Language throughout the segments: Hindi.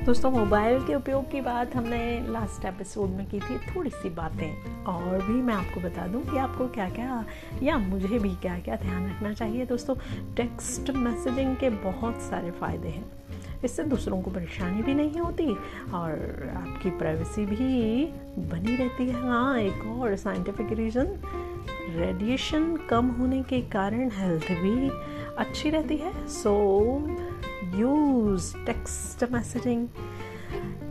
दोस्तों, मोबाइल के उपयोग की बात हमने लास्ट एपिसोड में की थी, थोड़ी सी बातें और भी मैं आपको बता दूँ कि आपको क्या क्या या मुझे भी क्या क्या ध्यान रखना चाहिए। दोस्तों टेक्स्ट मैसेजिंग के बहुत सारे फ़ायदे हैं। इससे दूसरों को परेशानी भी नहीं होती और आपकी प्राइवेसी भी बनी रहती है। हाँ एक और साइंटिफिक रीज़न रेडिएशन कम होने के कारण हेल्थ भी अच्छी रहती है। सो यूज़ टेक्स्ट मैसेजिंग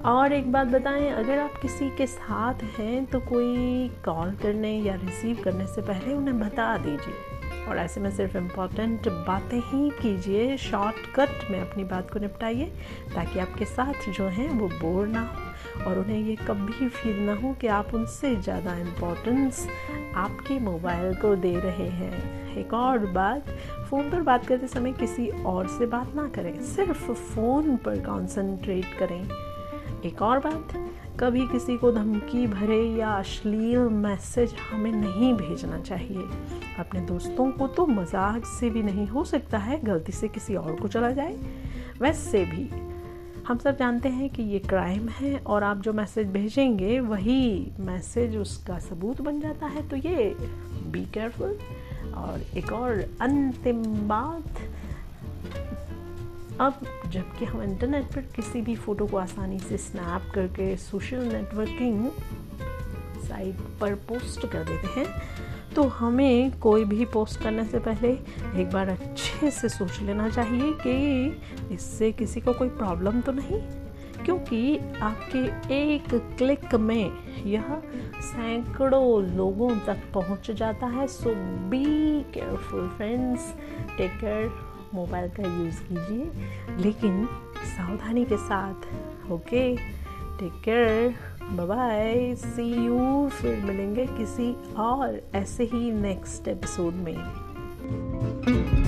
और एक बात बताएँ, अगर आप किसी के साथ हैं तो कोई कॉल करने या रिसीव करने से पहले उन्हें बता दीजिए। और ऐसे में सिर्फ़ इंपॉर्टेंट बातें ही कीजिए शॉर्टकट में अपनी बात को निपटाइए, ताकि आपके साथ जो हैं वो बोर ना हो और उन्हें ये कभी फील ना हो कि आप उनसे ज़्यादा इम्पोर्टेंस आपके मोबाइल को दे रहे हैं। एक और बात फ़ोन पर बात करते समय किसी और से बात ना करें, सिर्फ़ फ़ोन पर कंसंट्रेट करें। एक और बात कभी किसी को धमकी भरे या अश्लील मैसेज हमें नहीं भेजना चाहिए। अपने दोस्तों को तो मज़ाक से भी नहीं हो सकता है, गलती से किसी और को चला जाए। वैसे भी, हम सब जानते हैं कि ये क्राइम है और आप जो मैसेज भेजेंगे, वही मैसेज उसका सबूत बन जाता है। तो ये बी केयरफुल और एक और अंतिम बात अब जबकि हम इंटरनेट पर किसी भी फ़ोटो को आसानी से स्नैप करके सोशल नेटवर्किंग साइट पर पोस्ट कर देते हैं तो हमें कोई भी पोस्ट करने से पहले एक बार अच्छे से सोच लेना चाहिए कि इससे किसी को कोई प्रॉब्लम तो नहीं, क्योंकि आपके एक क्लिक में यह सैकड़ों लोगों तक पहुँच जाता है so be careful friends take care mobile का यूज़ कीजिए, लेकिन सावधानी के साथ, okay? Take care bye see you फिर मिलेंगे किसी और ऐसे ही नेक्स्ट एपिसोड में।